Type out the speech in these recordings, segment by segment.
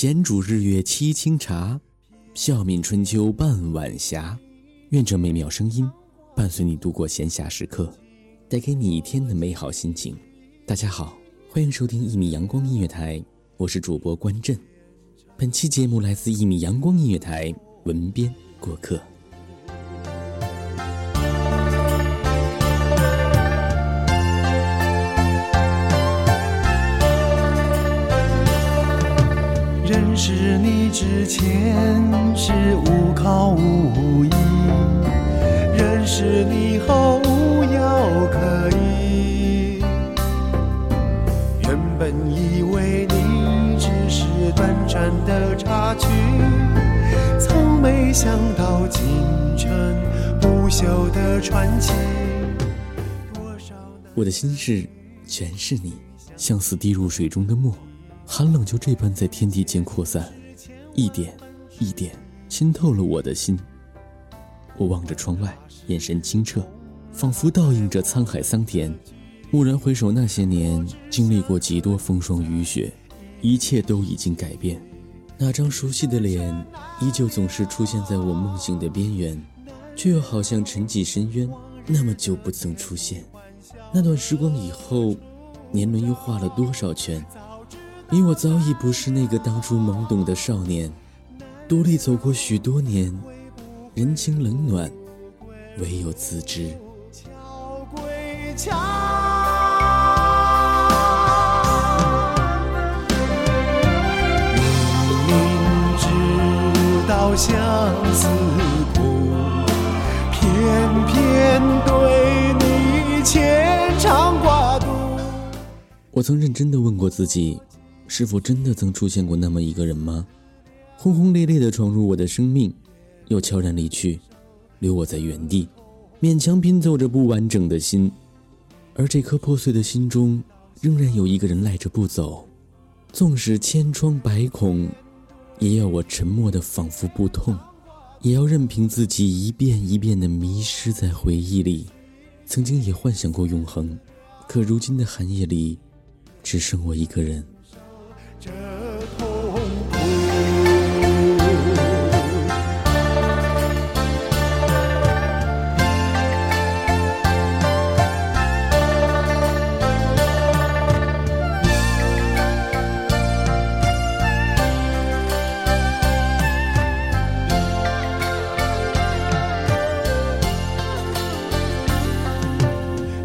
闲煮日月沏清茶，笑泯春秋半晚霞。愿这美妙声音伴随你度过闲暇时刻，带给你一天的美好心情。大家好，欢迎收听一米阳光音乐台，我是主播关震。本期节目来自一米阳光音乐台文编过客。认识你之前是无靠无依，认识你后无药可医。原本以为你只是短暂的插曲，从没想到竟成不朽的传奇。多少我的心事全是你，像似滴入水中的墨，寒冷就这般在天地间扩散，一点一点浸透了我的心。我望着窗外，眼神清澈，仿佛倒映着沧海桑田。蓦然回首，那些年经历过几多风霜雨雪，一切都已经改变。那张熟悉的脸，依旧总是出现在我梦醒的边缘，却又好像沉寂深渊，那么久不曾出现。那段时光以后，年轮又画了多少圈？你我早已不是那个当初懵懂的少年，独立走过许多年，人情冷暖，唯有自知。归家。明知道相思苦，偏偏对你牵肠挂肚。我曾认真的问过自己，是否真的曾出现过那么一个人吗？轰轰烈烈的闯入我的生命，又悄然离去，留我在原地，勉强拼凑着不完整的心。而这颗破碎的心中，仍然有一个人赖着不走，纵使千疮百孔，也要我沉默的仿佛不痛，也要任凭自己一遍一遍的迷失在回忆里。曾经也幻想过永恒，可如今的寒夜里，只剩我一个人。这痛苦。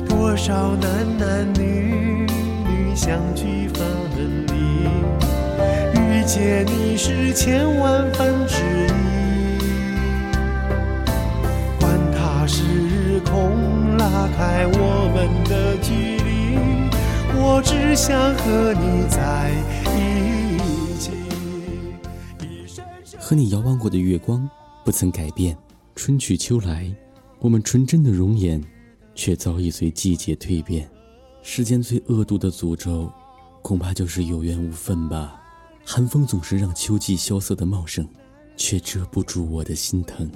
多少男男女女相聚分离，遇见你是千万分之一。管他时空拉开我们的距离，我只想和你在一起。一生和你遥望过的月光不曾改变，春去秋来，我们纯真的容颜，却早已随季节蜕变。世间最恶毒的诅咒，恐怕就是有缘无分吧。寒风总是让秋季萧瑟的茂盛，却遮不住我的心疼。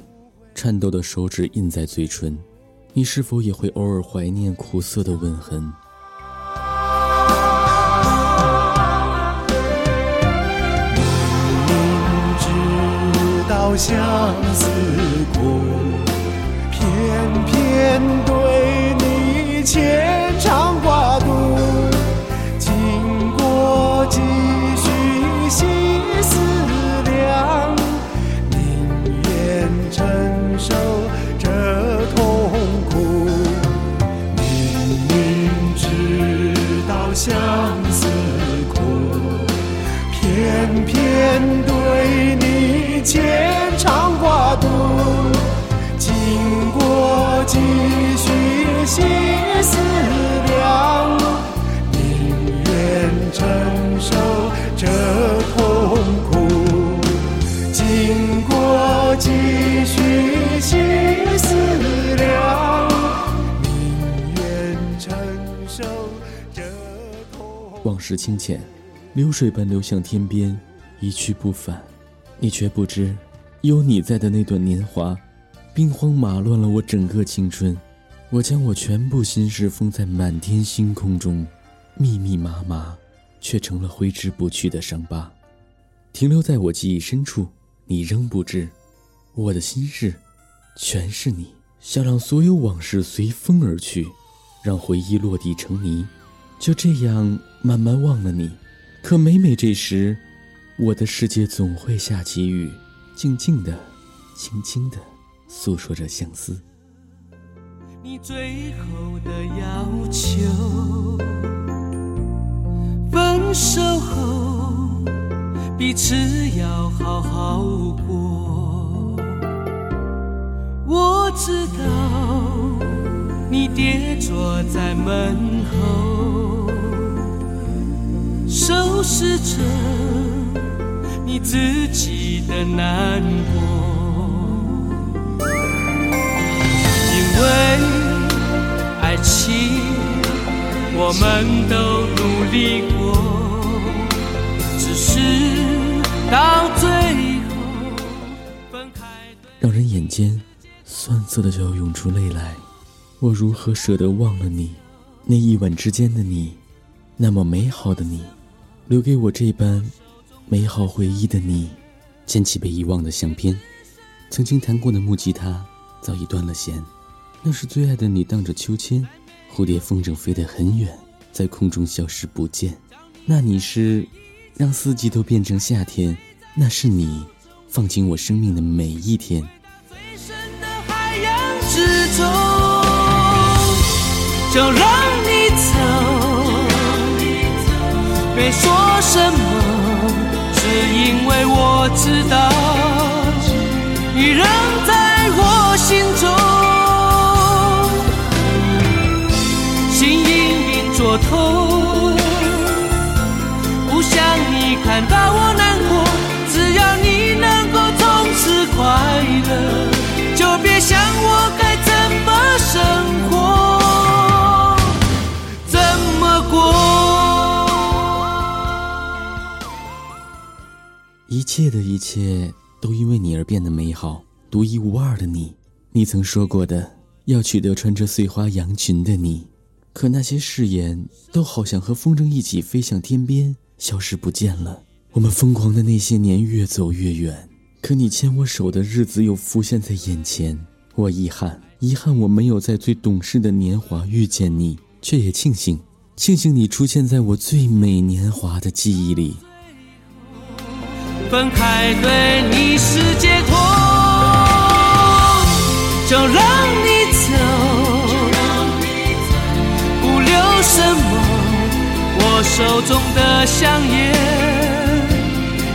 颤抖的手指印在嘴唇，你是否也会偶尔怀念苦涩的吻痕？明知道相思苦，偏偏对你牵时清浅，流水般流向天边，一去不返。你却不知，有你在的那段年华，兵荒马乱了我整个青春。我将我全部心事封在满天星空中，密密麻麻，却成了挥之不去的伤疤，停留在我记忆深处。你仍不知，我的心事，全是你。想让所有往事随风而去，让回忆落地成泥。就这样慢慢忘了你，可每每这时，我的世界总会下起雨，静静的、轻轻的诉说着相思。你最后的要求，分手后彼此要好好过。我知道你跌坐在门后，收拾着你自己的难过。因为爱情，我们都努力过，只是到最后分开的。让人眼尖，酸涩的就要涌出泪来。我如何舍得忘了你？那一晚之间的你，那么美好的你，留给我这般美好回忆的你，捡起被遗忘的相片，曾经弹过的木吉他早已断了弦。那是最爱的你荡着秋千，蝴蝶风筝飞得很远，在空中消失不见。那你是让四季都变成夏天，那是你放进我生命的每一天。最深的海洋之中，就让说什么，只因为我知道，切的一切都因为你而变得美好，独一无二的你。你曾说过的，要取得穿着碎花洋裙的你。可那些誓言都好像和风筝一起飞向天边，消失不见了。我们疯狂的那些年越走越远，可你牵我手的日子又浮现在眼前。我遗憾，遗憾我没有在最懂事的年华遇见你，却也庆幸，庆幸你出现在我最美年华的记忆里。分开对你是解脱，就让你走。不留什么，我手中的香烟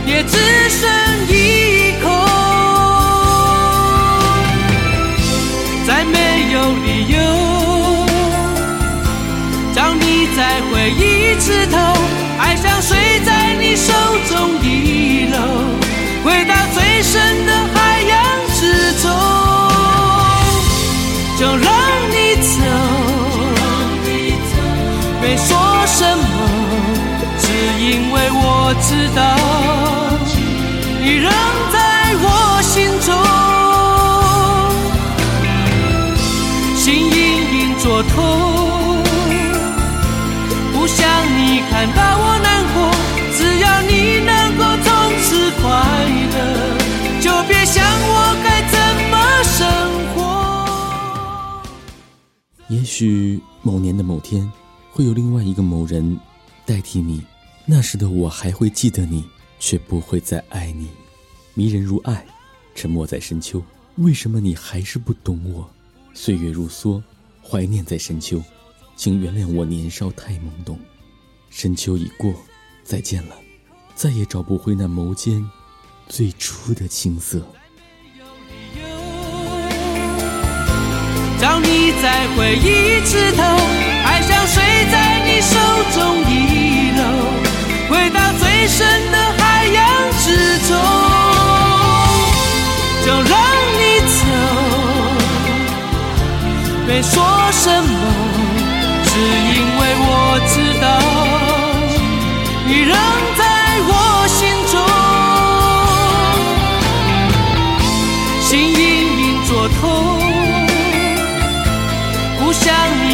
也只剩一口，再没有理由让你在回忆枝头，爱像水在你手中遗回到最深的海洋之中，就让你走。没说什么，只因为我知道，你仍在我心中，心隐隐作痛，不想你看到许某年的某天，会有另外一个某人代替你。那时的我还会记得你，却不会再爱你。迷人如爱，沉默在深秋。为什么你还是不懂我？岁月如梭，怀念在深秋。请原谅我年少太懵懂。深秋已过，再见了，再也找不回那眸间最初的青涩。找你在回忆知道，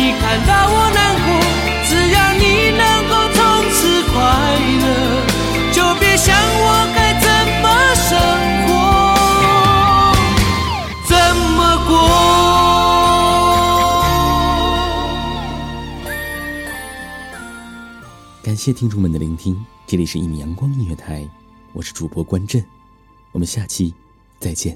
你看到我难过，只要你能够从此快乐，就别想我该怎么生活，怎么过。感谢听众们的聆听，这里是一米阳光音乐台，我是主播关震，我们下期再见。